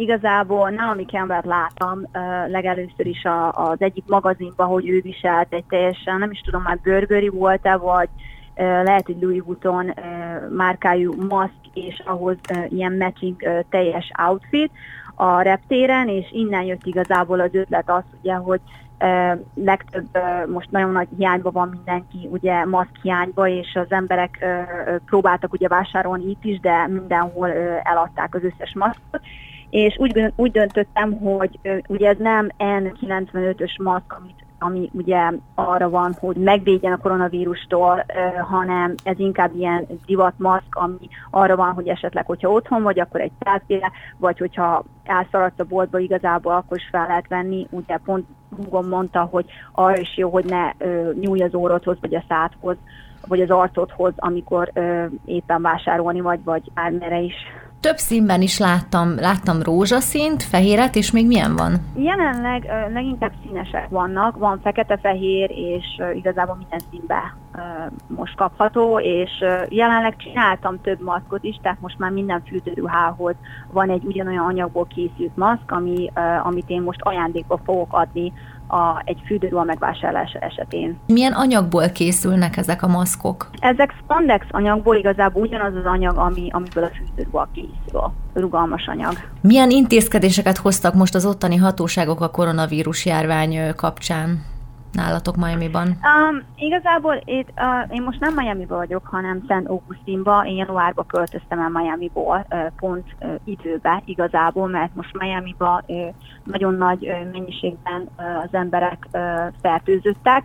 Igazából Naomi Campbell láttam uh, legelőször is a, az egyik magazinban, hogy ő viselt egy teljesen, nem is tudom már Burberry volt-e, vagy uh, lehet, hogy Louis Vuitton uh, márkájú maszk, és ahhoz ilyen matching teljes outfit a reptéren, és innen jött igazából az ötlet az, ugye, hogy legtöbb, most nagyon nagy hiányban van mindenki, ugye maszk hiányba, és az emberek próbáltak ugye vásárolni itt is, de mindenhol eladták az összes maszkot, és úgy, úgy döntöttem, hogy ugye ez nem N95-ös maszk, amit ami ugye arra van, hogy megvédjen a koronavírustól, hanem ez inkább ilyen divatmaszk, ami arra van, hogy esetleg, hogyha otthon vagy, akkor egy tárgyére, vagy hogyha elszaladsz a boltba igazából, akkor is fel lehet venni. Ugye pont Hugom mondta, hogy arra is jó, hogy ne nyúlj az órodhoz, vagy a szádhoz, vagy az arcodhoz, amikor éppen vásárolni vagy, vagy bármere is több színben is láttam, láttam rózsaszínt, fehéret, és még milyen van? Jelenleg leginkább színesek vannak, van fekete-fehér, és igazából minden színben most kapható, és jelenleg csináltam több maszkot is, tehát most már minden fürdőruhához van egy ugyanolyan anyagból készült maszk, ami, amit én most ajándékba fogok adni a, egy fürdőruha megvásárlása esetén. Milyen anyagból készülnek ezek a maszkok? Ezek spandex anyagból igazából ugyanaz az anyag, ami, amiből a fürdőruha készül, rugalmas anyag. Milyen intézkedéseket hoztak most az ottani hatóságok a koronavírus járvány kapcsán? Nálatok Miami-ban? Um, igazából itt, uh, én most nem miami vagyok, hanem Szent Augustinba. Én januárba költöztem el Miami-ból, uh, pont uh, időbe igazából, mert most Miami-ba uh, nagyon nagy uh, mennyiségben uh, az emberek uh, fertőzöttek.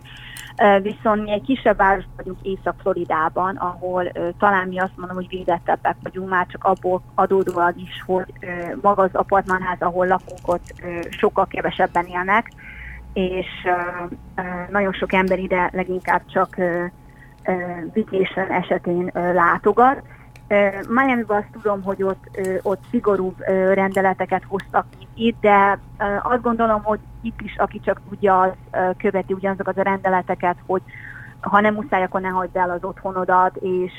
Uh, viszont mi egy kisebb város vagyunk Észak-Floridában, ahol uh, talán mi azt mondom, hogy védettebbek vagyunk, már csak abból adódóan is, hogy uh, maga az apartmanház, ahol lakunk, ott uh, sokkal kevesebben élnek, és nagyon sok ember ide leginkább csak vacation esetén látogat. Miami-ban azt tudom, hogy ott, ott szigorúbb rendeleteket hoztak, itt, de azt gondolom, hogy itt is, aki csak tudja, az követi ugyanazokat a rendeleteket, hogy ha nem muszáj, akkor ne hagyd el az otthonodat, és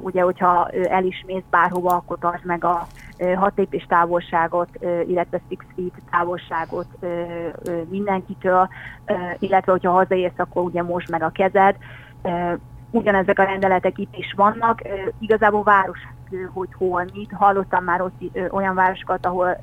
ugye, hogyha el is mész bárhova, akkor tartsd meg a hat lépés távolságot, illetve six feet távolságot mindenkitől, illetve hogyha hazaérsz, akkor ugye most meg a kezed. Ugyanezek a rendeletek itt is vannak. Igazából város hogy hol, mit. Hallottam már ott olyan városokat, ahol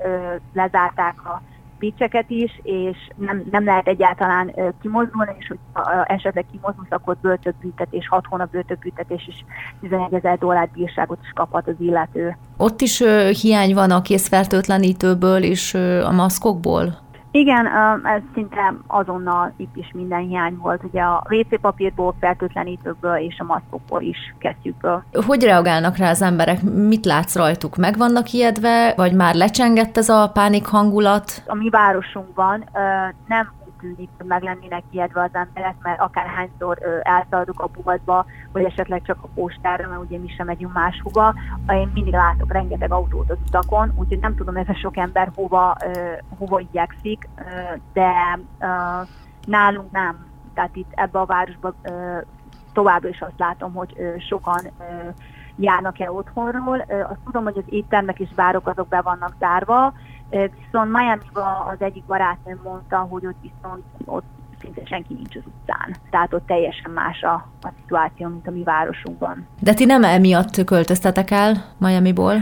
lezárták a picseket is, és nem, nem lehet egyáltalán kimozdulni, és hogy esetleg kimozdulsz, akkor börtönbüntetés, 6 hónap börtönbüntetés és 11 ezer dollár bírságot is kaphat az illető. Ott is uh, hiány van a készfertőtlenítőből és uh, a maszkokból? Igen, ez szinte azonnal itt is minden hiány volt. Ugye a WC papírból, fertőtlenítőkből és a maszkokból is kezdjük. Hogy reagálnak rá az emberek? Mit látsz rajtuk? Meg vannak ijedve, vagy már lecsengett ez a pánik hangulat? A mi városunkban nem tűnik, hogy meg lennének ijedve az emberek, mert akárhányszor elszaladok a boltba, vagy esetleg csak a postára, mert ugye mi sem megyünk máshova. Én mindig látok rengeteg autót az utakon, úgyhogy nem tudom, ez a sok ember hova, hova igyekszik, de nálunk nem. Tehát itt ebbe a városba továbbra is azt látom, hogy sokan járnak el otthonról. Azt tudom, hogy az éttermek és bárok azok be vannak zárva, Viszont miami az egyik barátnőm mondta, hogy ott viszont ott szinte senki nincs az utcán. Tehát ott teljesen más a, a szituáció, mint a mi városunkban. De ti nem emiatt költöztetek el Miami-ból?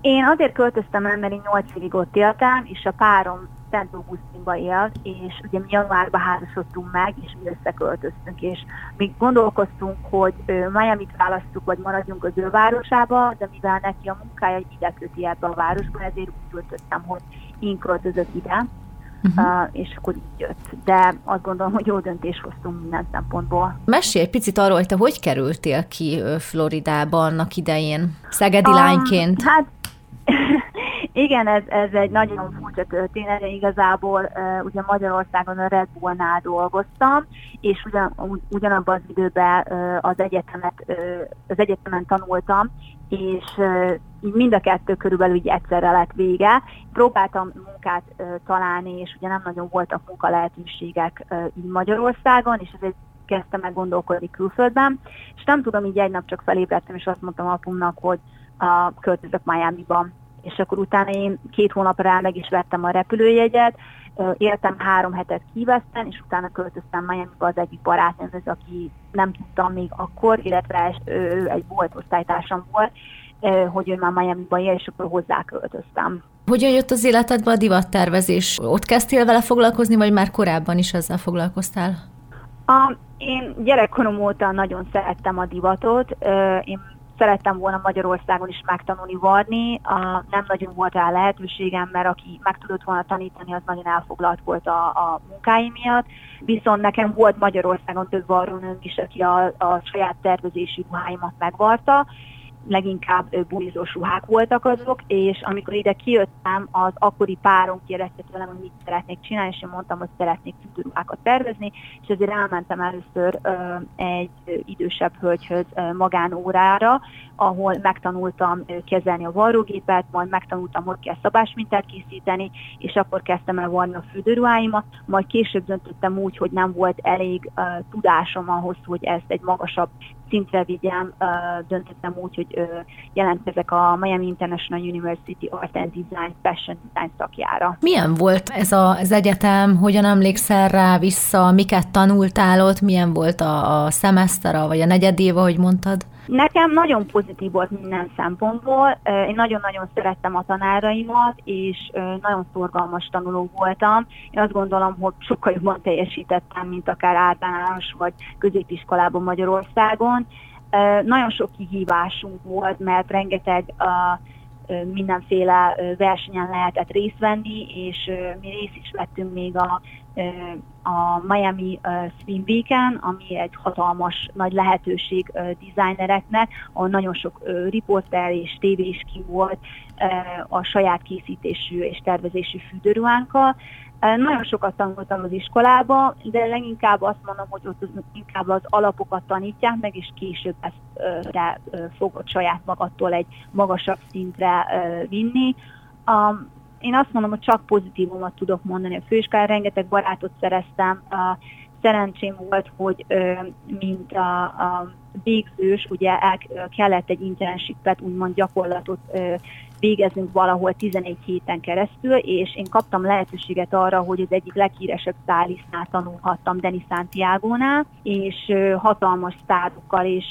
Én azért költöztem el, mert én 8 évig ott éltem, és a párom Szent Augustinba élt, és ugye mi januárban házasodtunk meg, és mi összeköltöztünk, és mi gondolkoztunk, hogy Miami-t választjuk, vagy maradjunk az ő városába, de mivel neki a munkája ide köti ebbe a városba, ezért úgy költöztem, hogy én költözök ide, uh-huh. uh, és akkor így jött. De azt gondolom, hogy jó döntés hoztunk minden szempontból. Mesélj egy picit arról, hogy te hogy kerültél ki Floridába annak idején, szegedi um, lányként? Hát igen, ez, ez egy nagyon furcsa történet, de igazából uh, ugye Magyarországon a Red Bullnál dolgoztam, és ugyan, ugyanabban az időben uh, az egyetemet, uh, az egyetemen tanultam, és uh, mind a kettő körülbelül így egyszerre lett vége. Próbáltam munkát uh, találni, és ugye nem nagyon voltak munka lehetőségek uh, így Magyarországon, és ezért kezdtem meg gondolkodni külföldben, és nem tudom, így egy nap csak felébredtem, és azt mondtam apumnak, hogy uh, költözök Miami-ban és akkor utána én két hónap rá meg is vettem a repülőjegyet, éltem három hetet kíveszten, és utána költöztem Miami-ba az egyik barátnőmhöz, aki nem tudtam még akkor, illetve ő egy volt osztálytársam volt, hogy ő már Miami-ba él, és akkor hozzá költöztem. Hogyan jött az életedbe a divattervezés? Ott kezdtél vele foglalkozni, vagy már korábban is ezzel foglalkoztál? A, én gyerekkorom óta nagyon szerettem a divatot. Én szerettem volna Magyarországon is megtanulni varni, a, nem nagyon volt rá lehetőségem, mert aki meg tudott volna tanítani, az nagyon elfoglalt volt a, a munkáim miatt. Viszont nekem volt Magyarországon több varrónőm is, aki a, a saját tervezési ruháimat megvarta, leginkább bulizós ruhák voltak azok, és amikor ide kijöttem, az akkori párom kérdezte tőlem, hogy mit szeretnék csinálni, és én mondtam, hogy szeretnék fürdőruhákat tervezni, és ezért elmentem először egy idősebb hölgyhöz magánórára, ahol megtanultam kezelni a varrógépet, majd megtanultam, hogy kell szabásmintát készíteni, és akkor kezdtem el varni a fürdőruháimat, majd később döntöttem úgy, hogy nem volt elég tudásom ahhoz, hogy ezt egy magasabb szintre vigyem, döntöttem úgy, hogy jelentkezek a Miami International University Art and Design Fashion Design szakjára. Milyen volt ez a, az egyetem? Hogyan emlékszel rá vissza? Miket tanultál ott? Milyen volt a, a szemeszter, vagy a negyed év, ahogy mondtad? Nekem nagyon pozitív volt minden szempontból. Én nagyon-nagyon szerettem a tanáraimat, és nagyon szorgalmas tanuló voltam. Én azt gondolom, hogy sokkal jobban teljesítettem, mint akár általános vagy középiskolában Magyarországon. Nagyon sok kihívásunk volt, mert rengeteg mindenféle versenyen lehetett részt venni, és mi részt is vettünk még a a Miami Swim Weekend, ami egy hatalmas nagy lehetőség designereknek, ahol nagyon sok riporter és tévé ki volt a saját készítésű és tervezésű fürdőruhánkkal. Nagyon sokat tanultam az iskolába, de leginkább azt mondom, hogy ott inkább az alapokat tanítják meg, és később ezt re, fogod saját magadtól egy magasabb szintre vinni én azt mondom, hogy csak pozitívumot tudok mondani a főiskolán, rengeteg barátot szereztem, a szerencsém volt, hogy mint a, a végzős, ugye el kellett egy internshipet, úgymond gyakorlatot végeznünk valahol 14 héten keresztül, és én kaptam lehetőséget arra, hogy az egyik leghíresebb sztálisznál tanulhattam, Denis Santiago-nál, és hatalmas sztárokkal és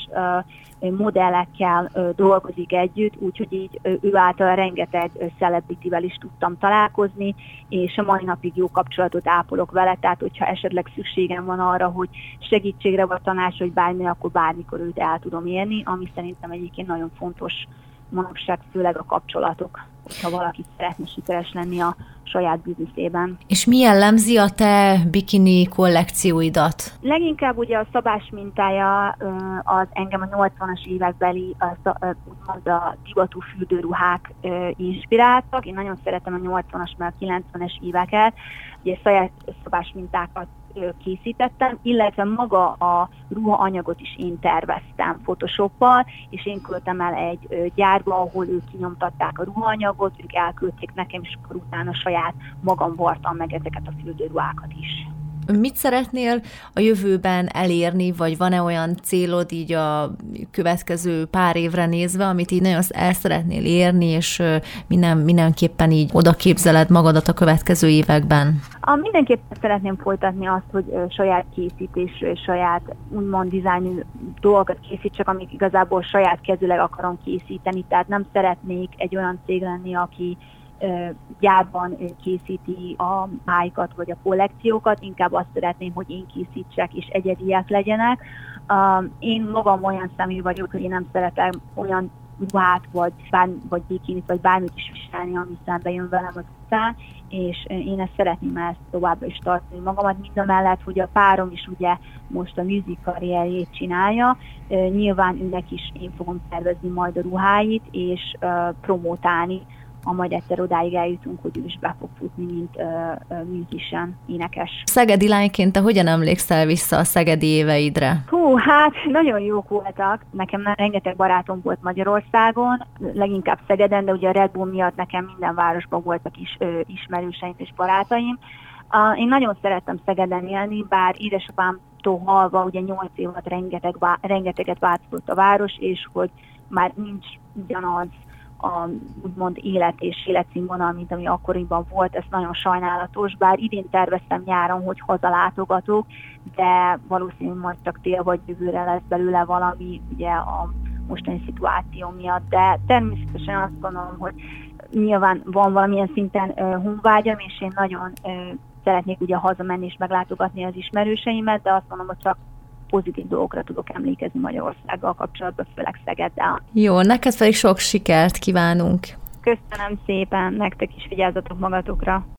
modellekkel dolgozik együtt, úgyhogy így ő által rengeteg celebritivel is tudtam találkozni, és a mai napig jó kapcsolatot ápolok vele, tehát hogyha esetleg szükségem van arra, hogy segítségre vagy tanács, hogy bármi, akkor bármikor őt el tudom érni, ami szerintem egyébként nagyon fontos manapság főleg a kapcsolatok, hogyha valaki szeretne sikeres lenni a saját bizniszében. És mi jellemzi a te bikini kollekcióidat? Leginkább ugye a szabás mintája az engem a 80-as évekbeli úgymond a divatú fürdőruhák inspiráltak. Én nagyon szeretem a 80-as, meg a 90-es éveket. Ugye saját szabás mintákat készítettem, illetve maga a ruhaanyagot is én terveztem Photoshoppal, és én küldtem el egy gyárba, ahol ők kinyomtatták a ruhaanyagot, ők elküldték nekem, és akkor utána saját magam vartam meg ezeket a fürdőruhákat is. Mit szeretnél a jövőben elérni, vagy van-e olyan célod így a következő pár évre nézve, amit így nagyon el szeretnél érni, és minden, mindenképpen így oda képzeled magadat a következő években? A, mindenképpen szeretném folytatni azt, hogy saját készítésű és saját úgymond dizájnű dolgokat készítsek, amik igazából saját kezüleg akarom készíteni, tehát nem szeretnék egy olyan cég lenni, aki gyárban készíti a máikat vagy a kollekciókat, inkább azt szeretném, hogy én készítsek és egyediek legyenek. Én magam olyan személy vagyok, hogy én nem szeretem olyan ruhát, vagy, bár, vagy bikinit, vagy bármit is viselni, ami szembe jön velem az utcán, és én ezt szeretném ezt továbbra is tartani magamat, mind a mellett, hogy a párom is ugye most a music karrierjét csinálja, nyilván őnek is én fogom tervezni majd a ruháit, és promotálni ha majd egyszer odáig eljutunk, hogy ő is be fog futni, mint uh, musician, énekes. Szegedi lányként te hogyan emlékszel vissza a szegedi éveidre? Hú, hát nagyon jók voltak. Nekem rengeteg barátom volt Magyarországon, leginkább Szegeden, de ugye a Red Bull miatt nekem minden városban voltak is ö, ismerőseim és barátaim. Uh, én nagyon szerettem Szegeden élni, bár édesapámtól halva, ugye 8 év alatt rengeteg, rengeteget változott a város, és hogy már nincs ugyanaz a úgymond élet és életszínvonal, mint ami akkoriban volt, ez nagyon sajnálatos, bár idén terveztem nyáron, hogy hazalátogatok, de valószínűleg majd csak tél vagy jövőre lesz belőle valami, ugye a mostani szituáció miatt, de természetesen azt gondolom, hogy nyilván van valamilyen szinten uh, honvágyam, és én nagyon uh, szeretnék ugye hazamenni és meglátogatni az ismerőseimet, de azt mondom, hogy csak pozitív dolgokra tudok emlékezni Magyarországgal kapcsolatban, főleg Szegeddel. Jó, neked pedig sok sikert kívánunk. Köszönöm szépen, nektek is vigyázzatok magatokra.